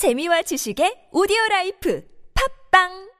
재미와 지식의 오디오 라이프. 팟빵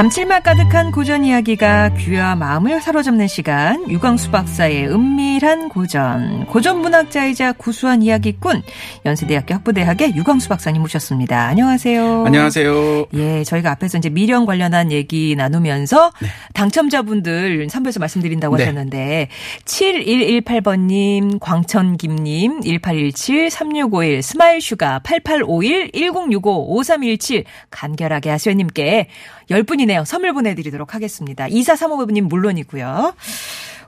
감칠맛 가득한 고전 이야기가 귀와 마음을 사로잡는 시간 유광수 박사의 은밀한 고전 고전 문학자이자 구수한 이야기꾼 연세대학교 학부대학의 유광수 박사님 모셨습니다. 안녕하세요. 안녕하세요. 예, 저희가 앞에서 이제 미련 관련한 얘기 나누면서 당첨자분들 3부에서 말씀드린다고 네. 하셨는데 7118번 님, 광천김 님, 1817, 3651, 스마일 슈가, 8851, 1065, 5317 간결하게 하수연 님께 10분이네요. 선물 보내드리도록 하겠습니다. 2435님 물론이고요.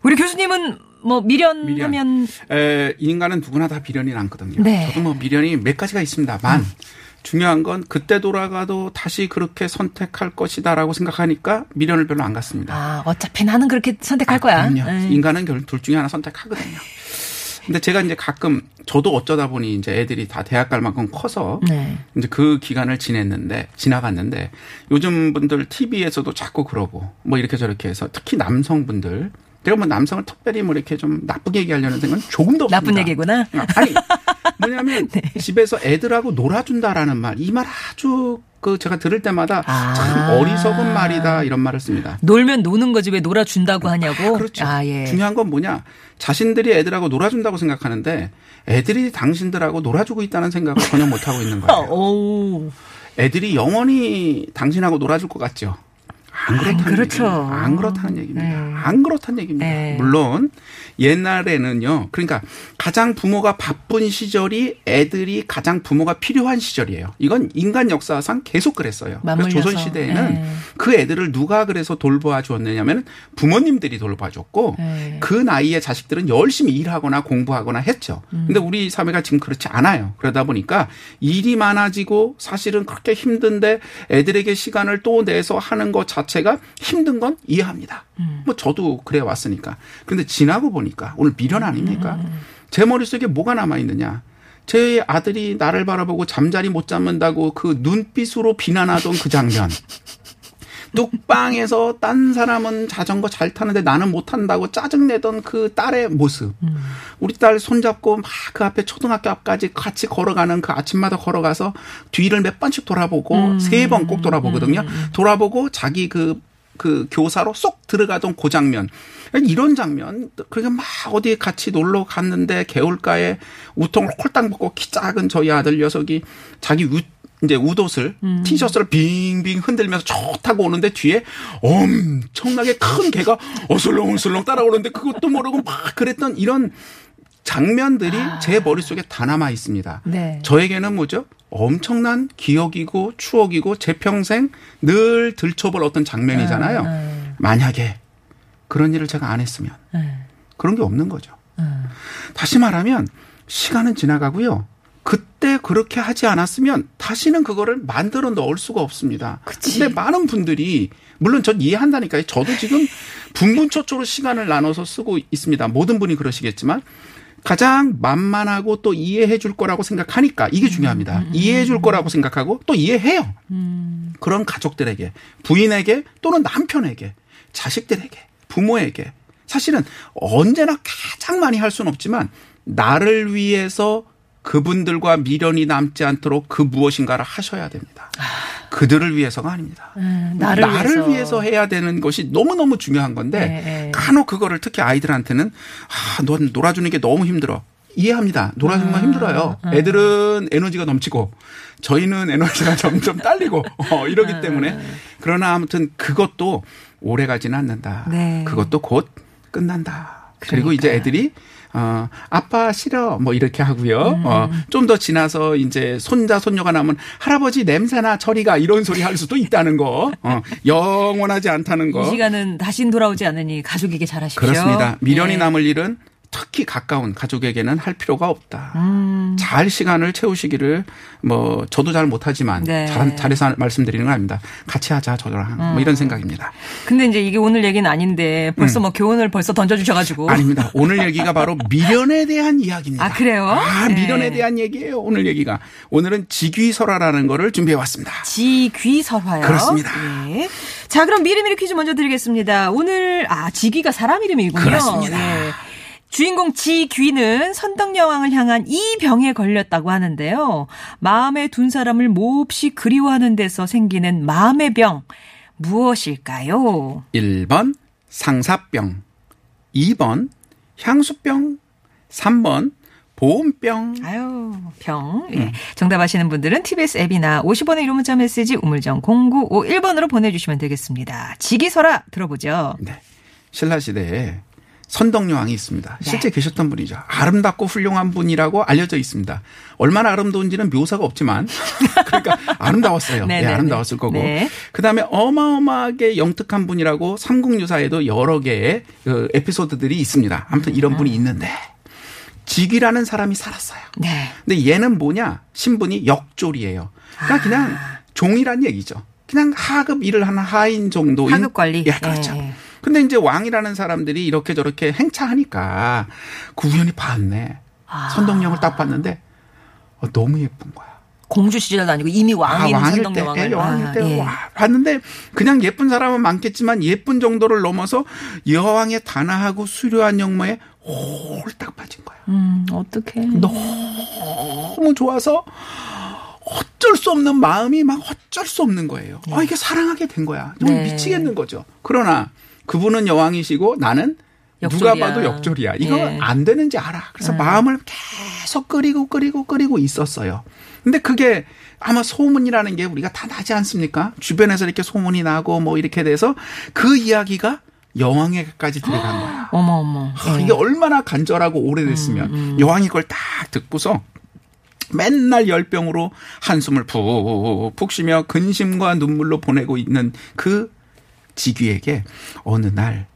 우리 교수님은 뭐 미련하면 에, 인간은 누구나 다 미련이 남거든요. 네. 저도 뭐 미련이 몇 가지가 있습니다만 중요한 건 그때 돌아가도 다시 그렇게 선택할 것이다라고 생각하니까 미련을 별로 안 갖습니다. 아, 어차피 나는 그렇게 선택할 거야. 그럼요. 에이. 인간은 결국 둘 중에 하나 선택하거든요. 근데 제가 이제 가끔 저도 어쩌다 보니 이제 애들이 다 대학 갈 만큼 커서 네. 이제 그 기간을 지냈는데 지나갔는데 요즘 분들 TV에서도 자꾸 그러고 뭐 이렇게 저렇게 해서 특히 남성분들 제가 뭐 남성을 특별히 뭐 이렇게 좀 나쁘게 얘기하려는 생각은 조금도 없습니다. 나쁜 얘기구나. 아니 뭐냐면 네. 집에서 애들하고 놀아준다라는 말 이 말 아주 그 제가 들을 때마다 아. 참 어리석은 말이다 이런 말을 씁니다. 놀면 노는 거지 왜 놀아준다고 하냐고. 그렇죠. 아, 예. 중요한 건 뭐냐 자신들이 애들하고 놀아준다고 생각하는데 애들이 당신들하고 놀아주고 있다는 생각을 전혀 못 하고 있는 거예요. 오. 애들이 영원히 당신하고 놀아줄 것 같죠. 안 그렇다는 그렇죠. 얘기입니다. 안 그렇다는 얘기입니다. 네. 안 그렇다는 얘기입니다. 네. 물론 옛날에는요. 그러니까 가장 부모가 바쁜 시절이 애들이 가장 부모가 필요한 시절이에요. 이건 인간 역사상 계속 그랬어요. 그래서 맞물려서. 조선 시대에는 네. 그 애들을 누가 그래서 돌봐 주었느냐면 부모님들이 돌봐 줬고 네. 그 나이에 자식들은 열심히 일하거나 공부하거나 했죠. 음. 근데 우리 사회가 지금 그렇지 않아요. 그러다 보니까 일이 많아지고 사실은 그렇게 힘든데 애들에게 시간을 또 내서 하는 것 자체 가 힘든 건 이해합니다. 음. 뭐 저도 그래 왔으니까. 근데 지나고 보니까 오늘 미련 아닙니까? 음. 제 머릿속에 뭐가 남아 있느냐? 제 아들이 나를 바라보고 잠자리 못 잡는다고 그 눈빛으로 비난하던 그 장면. 뚝방에서 딴 사람은 자전거 잘 타는데 나는 못 탄다고 짜증내던 그 딸의 모습. 우리 딸 손잡고 막 그 앞에 초등학교 앞까지 같이 걸어가는 그 아침마다 걸어가서 뒤를 몇 번씩 돌아보고 세번 꼭 돌아보거든요. 돌아보고 자기 그, 그 교사로 쏙 들어가던 그 장면. 이런 장면. 그러니까 막 어디에 같이 놀러 갔는데 개울가에 우통을 홀딱 벗고 키 작은 저희 아들 녀석이 자기 우, 이제 웃옷을 티셔츠를 빙빙 흔들면서 좋다고 오는데 뒤에 엄청나게 큰 개가 어슬렁어슬렁 따라오는데 그것도 모르고 막 그랬던 이런 장면들이 제 머릿속에 다 남아 있습니다. 네. 저에게는 뭐죠? 엄청난 기억이고 추억이고 제 평생 늘 들춰볼 어떤 장면이잖아요. 음, 만약에 그런 일을 제가 안 했으면 음, 그런 게 없는 거죠. 음. 다시 말하면 시간은 지나가고요. 그때 그렇게 하지 않았으면 다시는 그거를 만들어 넣을 수가 없습니다. 그치. 근데 많은 분들이 물론 전 이해한다니까요. 저도 지금 분분초초로 시간을 나눠서 쓰고 있습니다. 모든 분이 그러시겠지만 가장 만만하고 또 이해해 줄 거라고 생각하니까 이게 중요합니다. 이해해 줄 거라고 생각하고 또 이해해요. 그런 가족들에게, 부인에게 또는 남편에게, 자식들에게, 부모에게 사실은 언제나 가장 많이 할 수는 없지만 나를 위해서 그분들과 미련이 남지 않도록 그 무엇인가를 하셔야 됩니다. 그들을 위해서가 아닙니다. 음, 나를, 위해서. 해야 되는 것이 너무너무 중요한 건데 네, 네. 간혹 그거를 특히 아이들한테는 아, 넌 놀아주는 게 너무 힘들어. 이해합니다. 놀아주는 건 아, 힘들어요. 애들은 에너지가 넘치고 저희는 에너지가 점점 딸리고 어, 이러기 때문에 그러나 아무튼 그것도 오래 가지는 않는다. 네. 그것도 곧 끝난다. 그리고 이제 그러니까요. 애들이 어 아빠 싫어 뭐 이렇게 하고요. 음. 어 좀 더 지나서 이제 손자 손녀가 나면 할아버지 냄새나 저리가 이런 소리 할 수도 있다는 거. 어 영원하지 않다는 이 거. 시간은 다신 돌아오지 않으니 가족에게 잘하십시오. 그렇습니다. 미련이 예. 남을 일은 특히 가까운 가족에게는 할 필요가 없다. 음. 잘 시간을 채우시기를 뭐 저도 잘 못하지만 네. 잘, 잘해서 말씀드리는 건 아닙니다. 같이 하자 저랑 뭐 음. 이런 생각입니다. 근데 이제 이게 오늘 얘기는 아닌데 벌써 뭐 교훈을 벌써 던져주셔가지고. 음. 아닙니다. 오늘 얘기가 바로 미련에 대한 이야기입니다. 아, 그래요? 아, 네. 미련에 대한 얘기예요. 오늘 얘기가. 오늘은 직위설화라는 거를 준비해 왔습니다. 지귀설화요. 그렇습니다. 예. 자, 그럼 미리미리 퀴즈 먼저 드리겠습니다. 오늘 아 지귀가 사람 이름이군요. 그렇습니다. 예. 주인공 지귀는 선덕여왕을 향한 이 병에 걸렸다고 하는데요. 마음에 둔 사람을 몹시 그리워하는 데서 생기는 마음의 병 무엇일까요? 1번 상사병, 2번 향수병, 3번 보온병. 아유, 병. 예. 정답 아시는 분들은 TBS 앱이나 50원의 이름 문자 메시지 우물정 0951번으로 보내주시면 되겠습니다. 지기설화 들어보죠. 네. 신라시대에 선덕여왕이 있습니다. 네. 실제 계셨던 분이죠. 아름답고 훌륭한 분이라고 알려져 있습니다. 얼마나 아름다운지는 묘사가 없지만 그러니까 아름다웠어요. 네, 네, 네, 아름다웠을 네. 거고. 네. 그다음에 어마어마하게 영특한 분이라고 삼국유사에도 여러 개의 그 에피소드들이 있습니다. 아무튼 이런 분이 있는데 직위라는 사람이 살았어요. 네. 근데 얘는 뭐냐? 신분이 역졸이에요. 그러니까 아. 그냥 종이란 얘기죠. 그냥 하급 일을 하는 하인 정도인 하급 관리. 예, 그렇죠. 예. 근데 이제 왕이라는 사람들이 이렇게 저렇게 행차하니까 그 우연히 봤네. 아. 선덕령을 딱 봤는데 어, 너무 예쁜 거야. 공주 시절도 아니고 이미 왕인 아, 왕일 때, 선덕여왕을. 예, 왕일 아, 때 예. 와, 봤는데 그냥 예쁜 사람은 많겠지만 예쁜 정도를 넘어서 여왕의 단아하고 수려한 영모에 홀딱 빠진 거야. 음, 어떡해. 너무 좋아서 어쩔 수 없는 마음이 막 어쩔 수 없는 거예요. 아, 이게 사랑하게 된 거야. 좀 네. 미치겠는 거죠. 그러나 그분은 여왕이시고 나는 누가 역졸이야. 봐도 역졸이야. 이거 예. 안 되는지 알아. 그래서 마음을 계속 끓이고 끓이고 끓이고 있었어요. 근데 그게 아마 소문이라는 게 우리가 다 나지 않습니까? 주변에서 이렇게 소문이 나고 뭐 이렇게 돼서 그 이야기가 여왕에게까지 들어간 거야. 어머, 어머. 아, 예. 이게 얼마나 간절하고 오래됐으면 여왕이 그걸 딱 듣고서 맨날 열병으로 한숨을 푹푹 쉬며 근심과 눈물로 보내고 있는 그 지귀에게 어느 날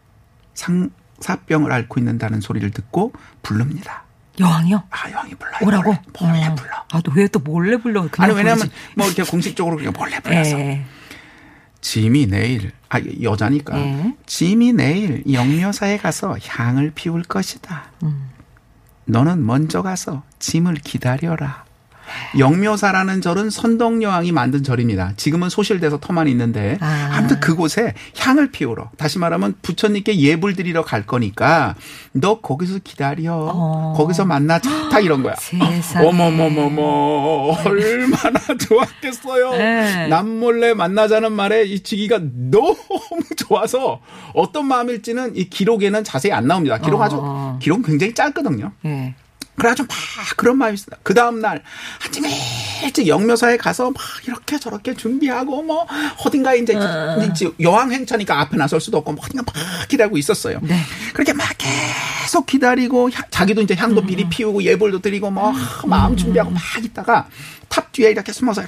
상 사병을 앓고 있는다는 소리를 듣고 부릅니다. 여왕이요? 아, 여왕이 불러요. 오라고? 몰래, 몰래 어. 불러. 아, 또왜또 몰래 불러? 아니, 왜냐면. 뭐 이렇게 공식적으로 그냥 몰래 불러서. 예. 짐이 내일, 아, 여자니까. 예. 짐이 내일 영묘사에 가서 향을 피울 것이다. 음. 너는 먼저 가서 짐을 기다려라. 영묘사라는 절은 선덕여왕이 만든 절입니다. 지금은 소실돼서 터만 있는데 아. 아무튼 그곳에 향을 피우러 다시 말하면 부처님께 예불 드리러 갈 거니까 너 거기서 기다려. 어. 거기서 만나자. 딱 이런 거야. 세상에. 어머머머머 얼마나 좋았겠어요. 네. 남몰래 만나자는 말에 이 지기가 너무 좋아서 어떤 마음일지는 이 기록에는 자세히 안 나옵니다. 기록 아주 어. 기록은 굉장히 짧거든요. 예. 그래가지고 막 그런 마음이 있습니다. 그 다음날 아침에 일찍 영묘사에 가서 막 이렇게 저렇게 준비하고 뭐 어딘가에 이제 이제 여왕 행차니까 앞에 나설 수도 없고 뭐 어딘가 막 기다리고 있었어요. 네. 그렇게 막 계속 기다리고 향- 자기도 이제 향도 미리 피우고 예불도 드리고 뭐 마음 준비하고 막 있다가 탑 뒤에 이렇게 숨어서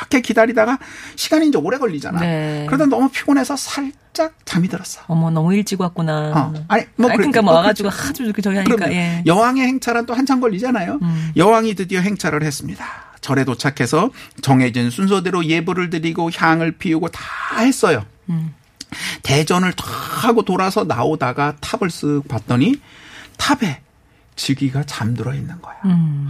이렇게 기다리다가 시간이 이제 오래 걸리잖아. 네. 그러다 너무 피곤해서 살짝 잠이 들었어. 어머, 너무 일찍 왔구나. 어. 아니, 뭐 아니, 그러니까 뭐뭐 와가지고 하도 이렇게 저기 하니까. 예. 여왕의 행차란 또 한참 걸리잖아요. 음. 여왕이 드디어 행차를 했습니다. 절에 도착해서 정해진 순서대로 예불을 드리고 향을 피우고 다 했어요. 음. 대전을 탁 하고 돌아서 나오다가 탑을 쓱 봤더니 탑에 지귀가 잠들어 있는 거야. 음.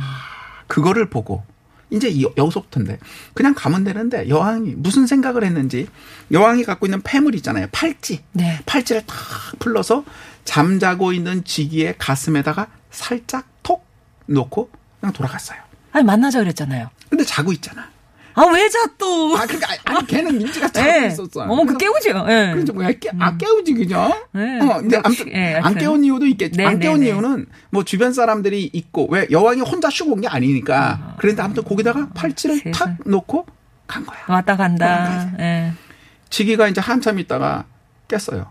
그거를 보고 이제 이- 여기서부터인데 그냥 가면 되는데 여왕이 무슨 생각을 했는지 여왕이 갖고 있는 폐물 있잖아요. 팔찌. 네. 팔찌를 탁 풀러서 잠자고 있는 지기의 가슴에다가 살짝 톡 놓고 그냥 돌아갔어요. 아니, 만나자 그랬잖아요. 근데 자고 있잖아. 아, 왜 자 또? 아, 그러니까 아니 걔는 민지가 자고 예. 있었어. 어머, 그 깨우죠. 예. 그래서 뭐야, 깨, 아 깨우지 그죠? 네. 어, 근데 역시, 아무튼 예, 안. 깨운 이유도 있겠지. 네, 안 네, 깨운 네. 이유는 뭐 주변 사람들이 있고 왜 여왕이 혼자 쉬고 온 게 아니니까. 그런데 아무튼 거기다가 팔찌를 탁 세상. 놓고 간 거야. 왔다 간다. 예. 지기가 이제 한참 있다가 깼어요.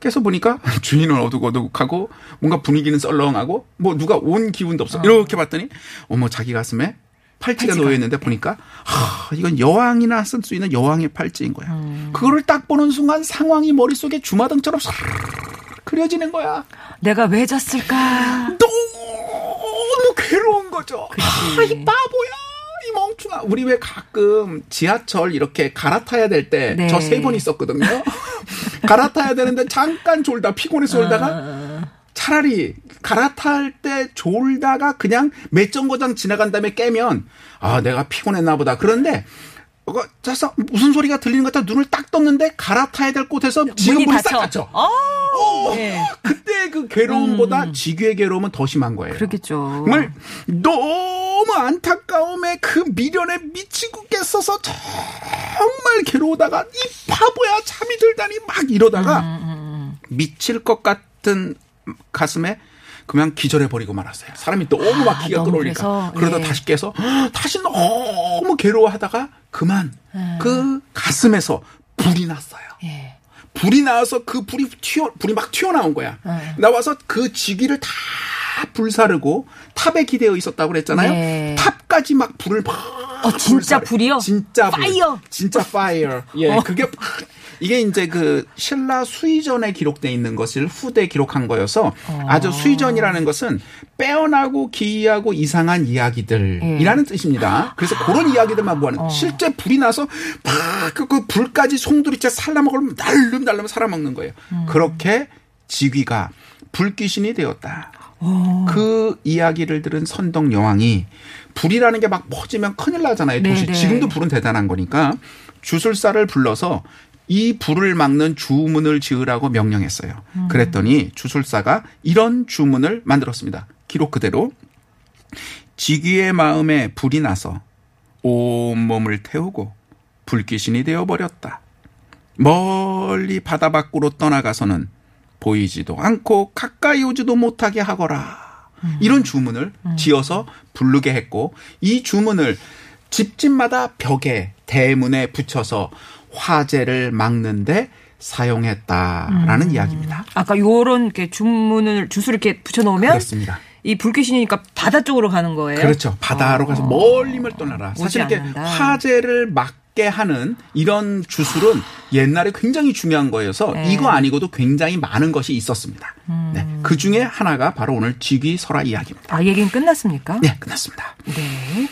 깨서 보니까 주인은 어둑어둑하고 뭔가 분위기는 썰렁하고 뭐 누가 온 기운도 없어. 이렇게 봤더니 어머 자기 가슴에 팔찌가, 팔찌가. 놓여 있는데 보니까 하, 이건 여왕이나 쓸 수 있는 여왕의 팔찌인 거야. 그거를 딱 보는 순간 상황이 머릿속에 주마등처럼 싹 그려지는 거야. 내가 왜 졌을까? 너무 괴로운 거죠. 아, 이 바보야. 이 멍충아. 우리 왜 가끔 지하철 이렇게 갈아타야 될 때 저세 네. 번 있었거든요. 갈아타야 되는데 잠깐 졸다 피곤해서 졸다가 아. 차라리 갈아탈 때 졸다가 그냥 몇 정거장 지나간 다음에 깨면 아 내가 피곤했나 보다. 그런데 어, 자서 무슨 소리가 들리는 것 같아 눈을 딱 떴는데 갈아타야 될 곳에서 지금 문이 문이 싹 닫혀. 닫혀. 어, 오, 네. 그때 그 괴로움보다 지귀의 괴로움은 더 심한 거예요. 그러겠죠. 정말 너무 안타까움에 그 미련에 미치겠어서 정말 괴로우다가 이 바보야 잠이 들다니 막 이러다가 음, 미칠 것 같은 가슴에 그냥 기절해 버리고 말았어요. 사람이 너무 막 기가 아, 너무 끌어올리니까 그래서, 그러다 예. 다시 깨서 다시 너무 괴로워하다가 그만 그 가슴에서 불이 났어요. 예. 불이 나와서 그 불이 튀어 불이 막 튀어나온 거야. 네. 나와서 그 지기를 다 불사르고 탑에 기대어 있었다고 그랬잖아요. 네. 탑까지 막 불을 막 어, 진짜 불사르- 불이요? 진짜 불. 파이어. 진짜 파이어. 예, 어. 그게 이게 이제 그 신라 수이전에 기록돼 있는 것을 후대 기록한 거여서 어. 아주 수이전이라는 것은 빼어나고 기이하고 이상한 이야기들이라는 예. 뜻입니다. 그래서 그런 이야기들만 모아는 어. 실제 불이 나서 막그 그 불까지 송두리째 살라먹으면 날름날름 살아먹는 거예요. 음. 그렇게 지귀가 불귀신이 되었다. 어. 그 이야기를 들은 선덕 여왕이 불이라는 게 막 퍼지면 큰일 나잖아요. 도시 네네. 지금도 불은 대단한 거니까 주술사를 불러서 이 불을 막는 주문을 지으라고 명령했어요. 음. 그랬더니 주술사가 이런 주문을 만들었습니다. 기록 그대로 지귀의 마음에 불이 나서 온 몸을 태우고 불귀신이 되어 버렸다. 멀리 바다 밖으로 떠나가서는 보이지도 않고 가까이 오지도 못하게 하거라. 이런 주문을 지어서 부르게 했고 이 주문을 집집마다 벽에 대문에 붙여서 화재를 막는데 사용했다라는 이야기입니다. 아까 요런 이렇게 주문을 주술 이렇게 붙여 놓으면 그렇습니다. 이 불귀신이니까 바다 쪽으로 가는 거예요. 그렇죠. 바다로 가서 멀리멀 떠나라. 사실 이렇게 않는다. 화재를 막게 하는 이런 주술은 옛날에 굉장히 중요한 거여서 네. 이거 아니고도 굉장히 많은 것이 있었습니다. 네. 그 중에 하나가 바로 오늘 지귀설화 이야기입니다. 아, 얘기는 끝났습니까? 네, 끝났습니다. 네.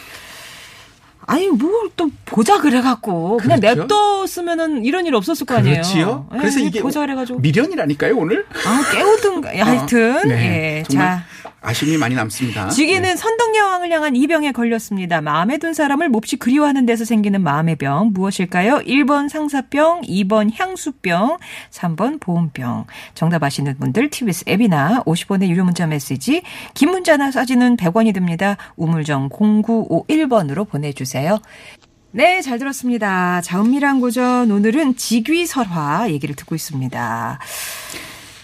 아니 뭘또 보자 그래갖고 그냥 그렇죠. 냅뒀으면은 이런 일 없었을 거 아니에요. 그렇지요. 예, 그래서 이게 보자 그래가지고 미련이라니까요, 오늘? 아 깨우든가 하여튼 네, 예. 자 아쉬움이 많이 남습니다. 지기는 네. 선덕여왕을 향한 이 병에 걸렸습니다. 마음에 든 사람을 몹시 그리워하는 데서 생기는 마음의 병 무엇일까요? 1번 상사병, 2번 향수병, 3번 보온병. 정답 아시는 분들 TBS 앱이나 50원의 유료 문자 메시지 긴 문자나 사진은 100원이 듭니다. 우물정 0951번으로 보내주세요. 네, 잘 들었습니다. 자, 은밀한 고전 오늘은 직위설화 얘기를 듣고 있습니다.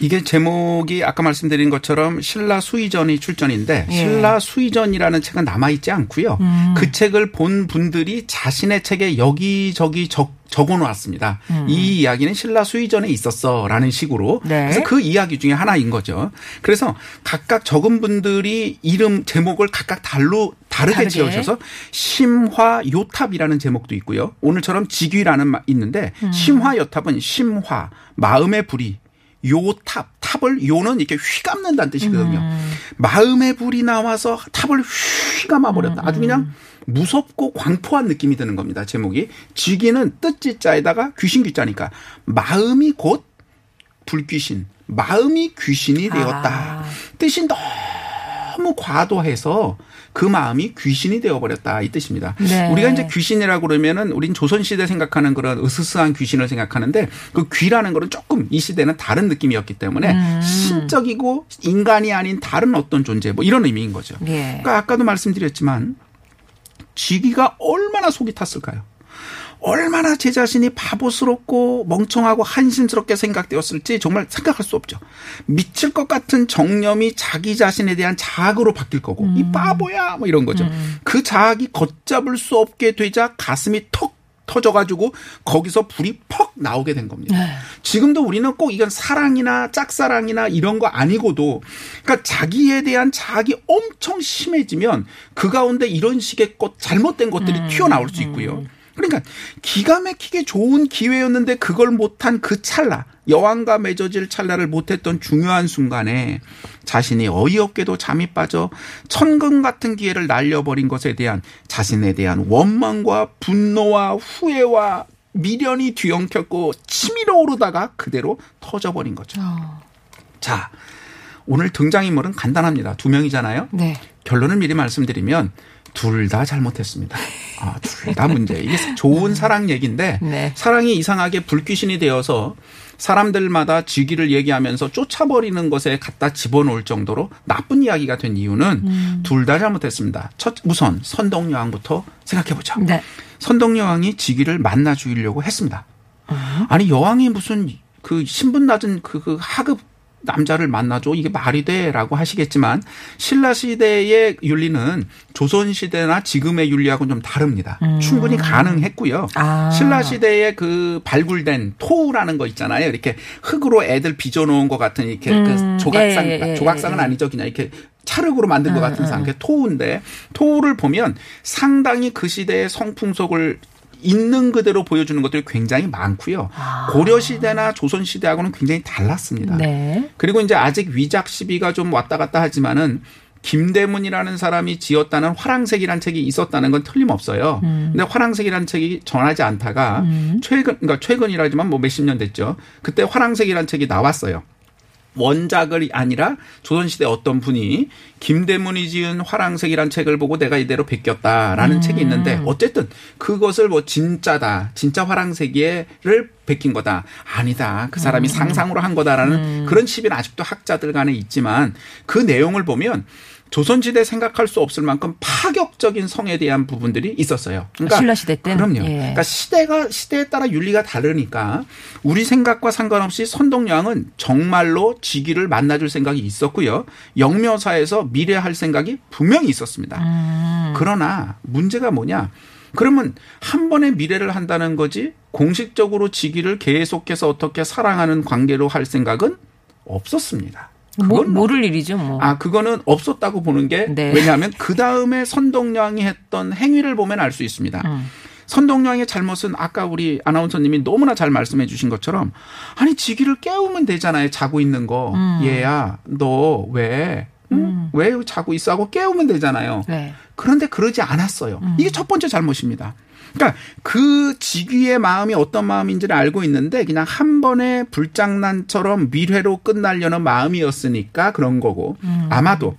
이게 제목이 아까 말씀드린 것처럼 신라 수의전이 출전인데 예. 신라 수의전이라는 책은 남아 있지 않고요. 음. 그 책을 본 분들이 자신의 책에 여기저기 적 적어 놓았습니다. 이 이야기는 신라 수이전에 있었어 라는 식으로. 음. 네. 그래서 그 이야기 중에 하나인 거죠. 그래서 각각 적은 분들이 이름 제목을 각각 달로 다르게 다르게. 지어주셔서 심화 요탑이라는 제목도 있고요. 오늘처럼 지귀라는 마- 있는데 음. 심화 요탑은 심화 마음의 불이 요 탑 탑을 요는 이렇게 휘감는다는 뜻이거든요. 음. 마음의 불이 나와서 탑을 휘감아 버렸다. 아주 그냥 무섭고 광포한 느낌이 드는 겁니다. 제목이 지기는 뜻지자에다가 귀신 귀자니까 마음이 곧 불귀신, 마음이 귀신이 되었다. 아. 뜻이 너무 과도해서 그 마음이 귀신이 되어버렸다 이 뜻입니다. 네. 우리가 이제 귀신이라고 그러면은 우린 조선시대 생각하는 그런 으스스한 귀신을 생각하는데 그 귀라는 거는 조금 이 시대는 다른 느낌이었기 때문에 음. 신적이고 인간이 아닌 다른 어떤 존재 뭐 이런 의미인 거죠. 예. 그러니까 아까도 말씀드렸지만 쥐기가 얼마나 속이 탔을까요? 얼마나 제 자신이 바보스럽고 멍청하고 한심스럽게 생각되었을지 정말 생각할 수 없죠. 미칠 것 같은 정념이 자기 자신에 대한 자학으로 바뀔 거고 이 바보야 뭐 이런 거죠. 그 자학이 걷잡을 수 없게 되자 가슴이 턱 터져가지고 거기서 불이 퍽 나오게 된 겁니다. 지금도 우리는 꼭 이건 사랑이나 짝사랑이나 이런 거 아니고도 그러니까 자기에 대한 자학이 엄청 심해지면 그 가운데 이런 식의 것 잘못된 것들이 튀어나올 수 있고요. 그러니까 기가 막히게 좋은 기회였는데 그걸 못한 그 찰나 여왕과 맺어질 찰나를 못했던 중요한 순간에 자신이 어이없게도 잠이 빠져 천금 같은 기회를 날려버린 것에 대한 자신에 대한 원망과 분노와 후회와 미련이 뒤엉켰고 치밀어 오르다가 그대로 터져버린 거죠. 어. 자, 오늘 등장인물은 간단합니다. 두 명이잖아요. 네. 결론을 미리 말씀드리면 둘 다 잘못했습니다. 아, 둘 다 문제. 이게 좋은 사랑 얘기인데 네. 사랑이 이상하게 불귀신이 되어서 사람들마다 직위를 얘기하면서 쫓아버리는 것에 갖다 집어넣을 정도로 나쁜 이야기가 된 이유는 둘다 잘못했습니다. 첫 우선 선덕여왕부터 생각해 보죠. 네. 선덕여왕이 직위를 만나 주려고 했습니다. 아니 여왕이 무슨 그 신분 낮은 그, 그 하급 남자를 만나줘 이게 말이 돼라고 하시겠지만 신라 시대의 윤리는 조선 시대나 지금의 윤리하고는 좀 다릅니다. 충분히 가능했고요. 아. 신라 시대에 그 발굴된 토우라는 거 있잖아요. 이렇게 흙으로 애들 빚어놓은 것 같은 이렇게 음. 그 조각상 예, 예, 예, 조각상은 예. 아니죠. 그냥 이렇게 찰흙으로 만든 것 같은 상. 그게 토우인데 토우를 보면 상당히 그 시대의 성풍속을 있는 그대로 보여주는 것들이 굉장히 많고요. 고려 시대나 조선 시대하고는 굉장히 달랐습니다. 네. 그리고 이제 아직 위작 시비가 좀 왔다 갔다 하지만은 김대문이라는 사람이 지었다는 화랑색이라는 책이 있었다는 건 틀림없어요. 근데 화랑색이라는 책이 전하지 않다가 최근 그러니까 최근이라지만 뭐 몇십 년 됐죠. 그때 화랑색이라는 책이 나왔어요. 원작을 아니라 조선시대 어떤 분이 김대문이 지은 화랑색이란 책을 보고 내가 이대로 베꼈다라는 책이 있는데 어쨌든 그것을 뭐 진짜다 진짜 화랑색이를 베낀 거다. 아니다. 그 사람이 상상으로 한 거다라는 그런 시비는 아직도 학자들 간에 있지만 그 내용을 보면 조선시대 생각할 수 없을 만큼 파격적인 성에 대한 부분들이 있었어요. 그러니까 신라 시대 때는? 그럼요. 예. 그러니까 시대가 시대에 따라 윤리가 다르니까 우리 생각과 상관없이 선동여왕은 정말로 직위를 만나줄 생각이 있었고요. 영묘사에서 미래할 생각이 분명히 있었습니다. 음. 그러나 문제가 뭐냐? 그러면 한 번에 미래를 한다는 거지 공식적으로 직위를 계속해서 어떻게 사랑하는 관계로 할 생각은 없었습니다. 뭐, 그건 모를 일이죠, 뭐. 아, 그거는 없었다고 보는 게 네. 왜냐하면 그 다음에 선동량이 했던 행위를 보면 알 수 있습니다. 음. 선동량의 잘못은 아까 우리 아나운서님이 너무나 잘 말씀해 주신 것처럼 아니 지기를 깨우면 되잖아요. 자고 있는 거. 음. 얘야, 너 왜? 응? 왜 자고 있어? 하고 깨우면 되잖아요. 네. 그런데 그러지 않았어요. 음. 이게 첫 번째 잘못입니다. 그러니까 그 직위의 마음이 어떤 마음인지를 알고 있는데 그냥 한 번에 불장난처럼 밀회로 끝나려는 마음이었으니까 그런 거고 음. 아마도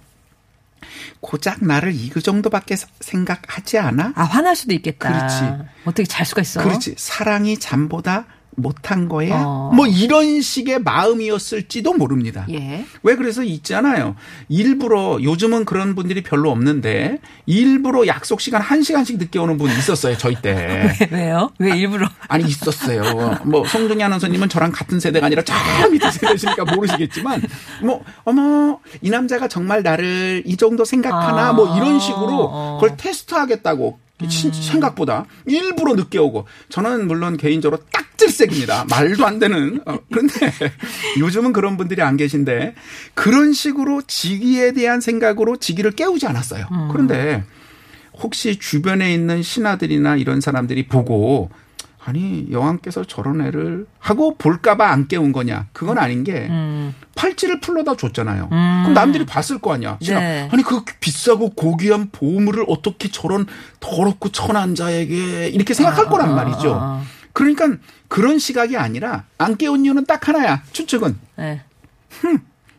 고작 나를 이 그 정도밖에 사- 생각하지 않아? 아, 화날 수도 있겠다. 그렇지. 어떻게 잘 수가 있어? 그렇지. 사랑이 잠보다 못한 거야? 어. 뭐 이런 식의 마음이었을지도 모릅니다. 예. 왜 그래서 있잖아요. 일부러 요즘은 그런 분들이 별로 없는데 일부러 약속 시간 한 시간씩 늦게 오는 분이 있었어요. 저희 때. 왜 요? 왜 일부러? 아 니 있었어요. 뭐 송중희 아나운서님은 저랑 같은 세대가 아니라 저 밑에 세대시니까 모르시겠지만 뭐 어머 이 남자가 정말 나를 이 정도 생각하나 아. 뭐 이런 식으로 어. 그걸 테스트하겠다고 진- 생각보다 일부러 늦게 오고 저는 물론 개인적으로 딱질색입니다. 말도 안 되는 어, 그런데 요즘은 그런 분들이 안 계신데 그런 식으로 직위에 대한 생각으로 직위를 깨우지 않았어요. 그런데 혹시 주변에 있는 신하들이나 이런 사람들이 보고 아니 여왕께서 저런 애를 하고 볼까봐 안 깨운 거냐 그건 아닌 게 음. 팔찌를 풀러다 줬잖아요. 그럼 남들이 봤을 거 아니야. 네. 아니 그 비싸고 고귀한 보물을 어떻게 저런 더럽고 천한 자에게 이렇게 생각할 거란 아, 말이죠. 아, 아. 그러니까 그런 시각이 아니라 안 깨운 이유는 딱 하나야. 추측은 네.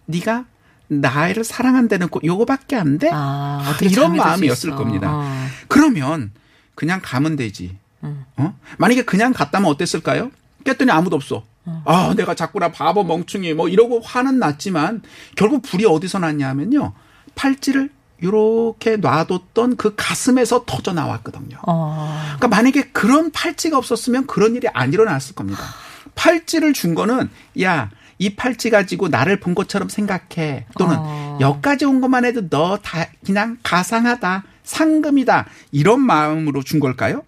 네가 나를 사랑한다는 거 요거밖에 안 돼? 아, 이런 마음이었을. 겁니다. 어. 그러면 그냥 가면 되지. 음. 어? 만약에 그냥 갔다면 어땠을까요? 깼더니 아무도 없어. 아, 내가 자꾸나 바보 멍충이 뭐 이러고 화는 났지만 결국 불이 어디서 났냐 하면요. 팔찌를 요렇게 놔뒀던 그 가슴에서 터져 나왔거든요. 어. 그러니까 만약에 그런 팔찌가 없었으면 그런 일이 안 일어났을 겁니다. 팔찌를 준 거는 야, 이 팔찌 가지고 나를 본 것처럼 생각해. 또는 어. 여기까지 온 것만 해도 너 다 그냥 가상하다. 상금이다. 이런 마음으로 준 걸까요?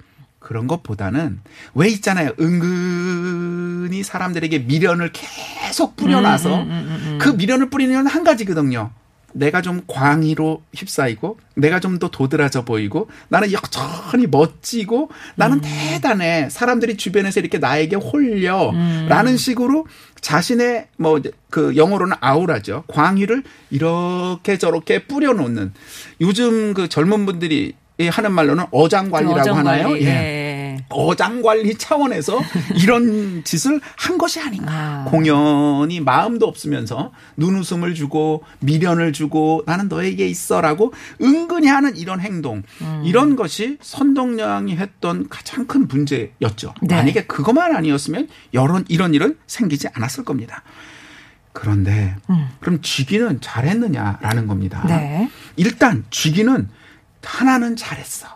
그런 것보다는 왜 있잖아요. 은근히 사람들에게 미련을 계속 뿌려놔서 음, 음, 음, 음. 그 미련을 뿌리는 건 한 가지거든요. 내가 좀 광의로 휩싸이고 내가 좀 더 도드라져 보이고 나는 여전히 멋지고 나는 대단해 사람들이 주변에서 이렇게 나에게 홀려라는 식으로 자신의 뭐 그 영어로는 아우라죠 광의를 이렇게 저렇게 뿌려놓는 요즘 그 젊은 분들이 하는 말로는 어장 관리라고 어장 하나요? 관리, 예. 예. 어장 관리 차원에서 이런 짓을 한 것이 아닌가. 아. 공연이 마음도 없으면서 눈웃음을 주고 미련을 주고 나는 너에게 있어라고 은근히 하는 이런 행동. 음. 이런 것이 선동량이 했던 가장 큰 문제였죠. 네. 만약에 그것만 아니었으면 이런 이런 일은 생기지 않았을 겁니다. 그런데 그럼 쥐기는 잘했느냐라는 겁니다. 음. 네. 일단 쥐기는 하나는 잘했어.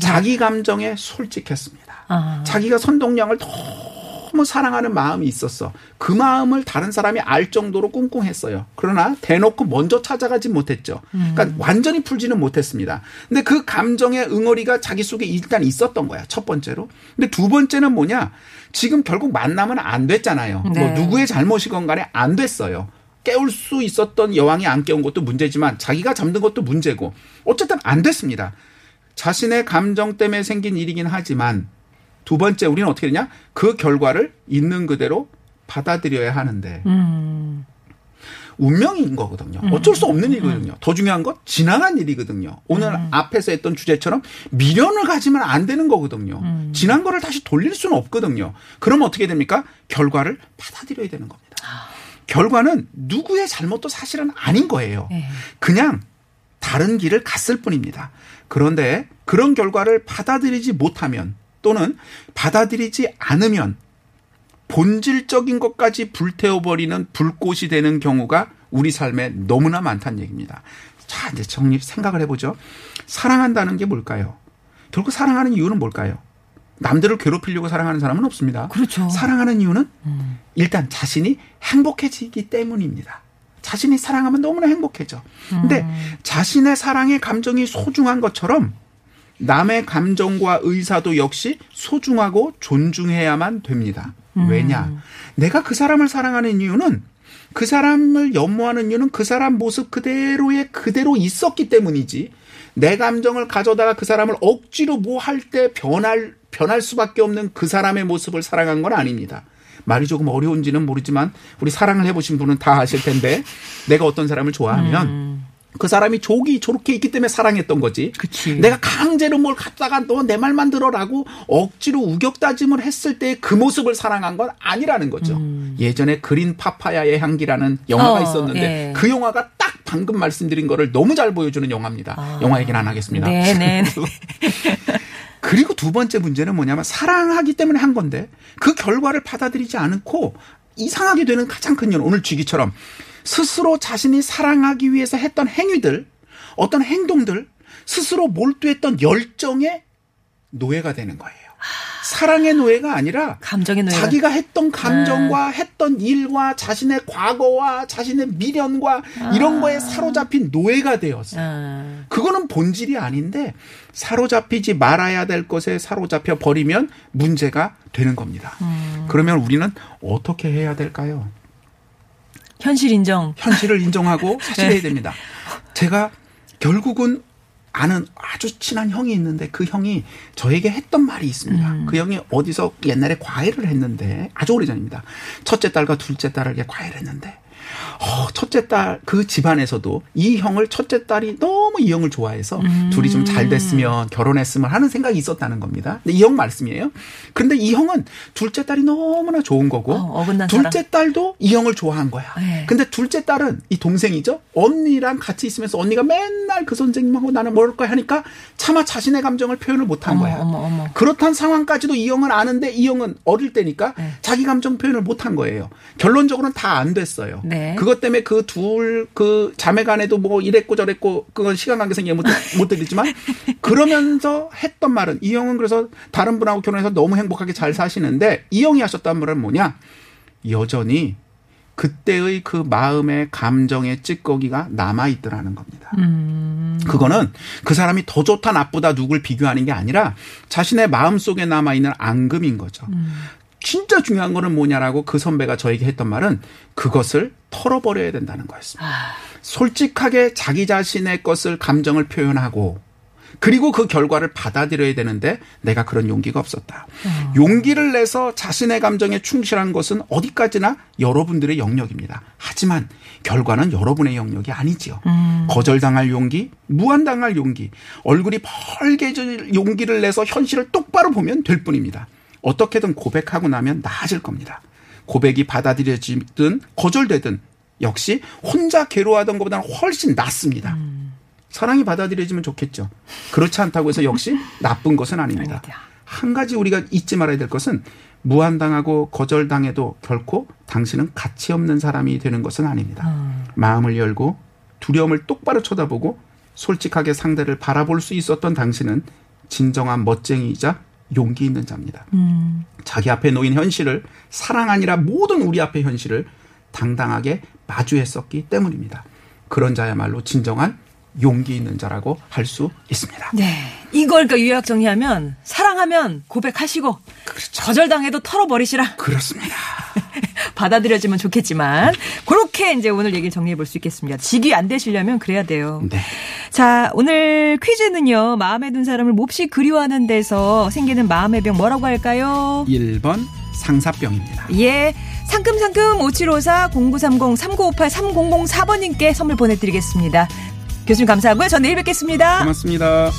자기 감정에 솔직했습니다. 아. 자기가 선동량을 너무 사랑하는 마음이 있었어. 그 마음을 다른 사람이 알 정도로 꿍꿍했어요. 그러나 대놓고 먼저 찾아가지 못했죠. 그러니까 완전히 풀지는 못했습니다. 근데 그 감정의 응어리가 자기 속에 일단 있었던 거야. 첫 번째로. 근데 두 번째는 뭐냐? 지금 결국 만나면 안 됐잖아요. 네. 뭐 누구의 잘못이건 간에 안 됐어요. 깨울 수 있었던 여왕이 안 깨운 것도 문제지만 자기가 잠든 것도 문제고 어쨌든 안 됐습니다. 자신의 감정 때문에 생긴 일이긴 하지만 두 번째 우리는 어떻게 되냐? 그 결과를 있는 그대로 받아들여야 하는데 음. 운명인 거거든요. 어쩔 수 없는 일이거든요. 더 중요한 건 지나간 일이거든요. 오늘 앞에서 했던 주제처럼 미련을 가지면 안 되는 거거든요. 지난 거를 다시 돌릴 수는 없거든요. 그럼 어떻게 됩니까? 결과를 받아들여야 되는 겁니다. 결과는 누구의 잘못도 사실은 아닌 거예요. 네. 그냥 다른 길을 갔을 뿐입니다. 그런데 그런 결과를 받아들이지 못하면 또는 받아들이지 않으면 본질적인 것까지 불태워버리는 불꽃이 되는 경우가 우리 삶에 너무나 많다는 얘기입니다. 자, 이제 정립 생각을 해보죠. 사랑한다는 게 뭘까요? 결국 사랑하는 이유는 뭘까요? 남들을 괴롭히려고 사랑하는 사람은 없습니다. 그렇죠. 사랑하는 이유는 일단 자신이 행복해지기 때문입니다. 자신이 사랑하면 너무나 행복해져. 근데 자신의 사랑의 감정이 소중한 것처럼 남의 감정과 의사도 역시 소중하고 존중해야만 됩니다. 왜냐? 내가 그 사람을 사랑하는 이유는 그 사람을 연모하는 이유는 그 사람 모습 그대로의 그대로 있었기 때문이지. 내 감정을 가져다가 그 사람을 억지로 뭐 할 때 변할 변할 수밖에 없는 그 사람의 모습을 사랑한 건 아닙니다. 말이 조금 어려운지는 모르지만 우리 사랑을 해보신 분은 다 아실 텐데 내가 어떤 사람을 좋아하면 그 사람이 족이 저렇게 있기 때문에 사랑했던 거지. 그치. 내가 강제로 뭘 갖다가 너 내 말만 들어라고 억지로 우격다짐을 했을 때 그 모습을 사랑한 건 아니라는 거죠. 예전에 그린 파파야의 향기라는 영화가 어, 있었는데 예. 그 영화가 딱 방금 말씀드린 거를 너무 잘 보여주는 영화입니다. 영화 얘기는 안 하겠습니다. 아. 네, 네. 네. 그리고 두 번째 문제는 뭐냐면 사랑하기 때문에 한 건데 그 결과를 받아들이지 않고 이상하게 되는 가장 큰 이유는 오늘 쥐기처럼 스스로 자신이 사랑하기 위해서 했던 행위들, 어떤 행동들, 스스로 몰두했던 열정의 노예가 되는 거예요. 사랑의 노예가 아니라 감정의 노예가. 자기가 했던 감정과 했던 일과 자신의 과거와 자신의 미련과 이런 거에 사로잡힌 노예가 되었어요. 아. 그거는 본질이 아닌데 사로잡히지 말아야 될 것에 사로잡혀 버리면 문제가 되는 겁니다. 그러면 우리는 어떻게 해야 될까요? 현실 인정. 현실을 인정하고 사실해야 됩니다. 제가 결국은 아는 아주 친한 형이 있는데 그 형이 저에게 했던 말이 있습니다. 그 형이 어디서 옛날에 과외를 했는데 아주 오래전입니다. 첫째 딸과 둘째 딸에게 과외를 했는데 어, 첫째 딸 그 집안에서도 이 형을 첫째 딸이 너무 이 형을 좋아해서 둘이 좀 잘 됐으면 결혼했으면 하는 생각이 있었다는 겁니다. 근데 이 형 말씀이에요. 그런데 이 형은 둘째 딸이 너무나 좋은 거고 어, 둘째 딸도 이 형을 좋아한 거야. 네. 근데 둘째 딸은 이 동생이죠. 언니랑 같이 있으면서 언니가 맨날 그 선생님하고 나는 모를 거야 하니까 차마 자신의 감정을 표현을 못한 어머, 거야. 어머, 어머. 그렇단 상황까지도 이 형은 아는데 이 형은 어릴 때니까 네. 자기 감정 표현을 못한 거예요. 결론적으로는 다 안 됐어요. 네. 그것 때문에 그 둘 그 자매간에도 뭐 이랬고 저랬고 그건 시간 관계상 이해 못, 못 드리지만 그러면서 했던 말은 이 형은 그래서 다른 분하고 결혼해서 너무 행복하게 잘 사시는데 이 형이 하셨던 말은 뭐냐 여전히 그때의 그 마음의 감정의 찌꺼기가 남아 있더라는 겁니다. 그거는 그 사람이 더 좋다 나쁘다 누굴 비교하는 게 아니라 자신의 마음 속에 남아 있는 앙금인 거죠. 진짜 중요한 거는 뭐냐라고 그 선배가 저에게 했던 말은 그것을 털어버려야 된다는 거였습니다. 솔직하게 자기 자신의 것을 감정을 표현하고 그리고 그 결과를 받아들여야 되는데 내가 그런 용기가 없었다. 용기를 내서 자신의 감정에 충실한 것은 어디까지나 여러분들의 영역입니다. 하지만 결과는 여러분의 영역이 아니지요. 거절당할 용기, 무한당할 용기, 얼굴이 벌게질 용기를 내서 현실을 똑바로 보면 될 뿐입니다. 어떻게든 고백하고 나면 나아질 겁니다. 고백이 받아들여지든 거절되든 역시 혼자 괴로워하던 것보다는 훨씬 낫습니다. 사랑이 받아들여지면 좋겠죠. 그렇지 않다고 해서 역시 나쁜 것은 아닙니다. 한 가지 우리가 잊지 말아야 될 것은 무한당하고 거절당해도 결코 당신은 가치 없는 사람이 되는 것은 아닙니다. 마음을 열고 두려움을 똑바로 쳐다보고 솔직하게 상대를 바라볼 수 있었던 당신은 진정한 멋쟁이이자 용기 있는 자입니다. 자기 앞에 놓인 현실을 사랑 아니라 모든 우리 앞의 현실을 당당하게 마주했었기 때문입니다. 그런 자야말로 진정한 용기 있는 자라고 할 수 있습니다. 네. 이걸 그러니까 요약 정리하면 사랑하면 고백하시고 그렇죠. 거절당해도 털어버리시라. 그렇습니다. 받아들여지면 좋겠지만 그렇게 이제 오늘 얘기를 정리해 볼 수 있겠습니다. 직이 안 되시려면 그래야 돼요. 네. 자, 오늘 퀴즈는요. 마음에 든 사람을 몹시 그리워하는 데서 생기는 마음의 병 뭐라고 할까요? 1번 상사병입니다. 예. 상큼상큼 5754 0930 3958 3004번님께 선물 보내드리겠습니다. 교수님 감사하고요. 전 내일 뵙겠습니다. 고맙습니다.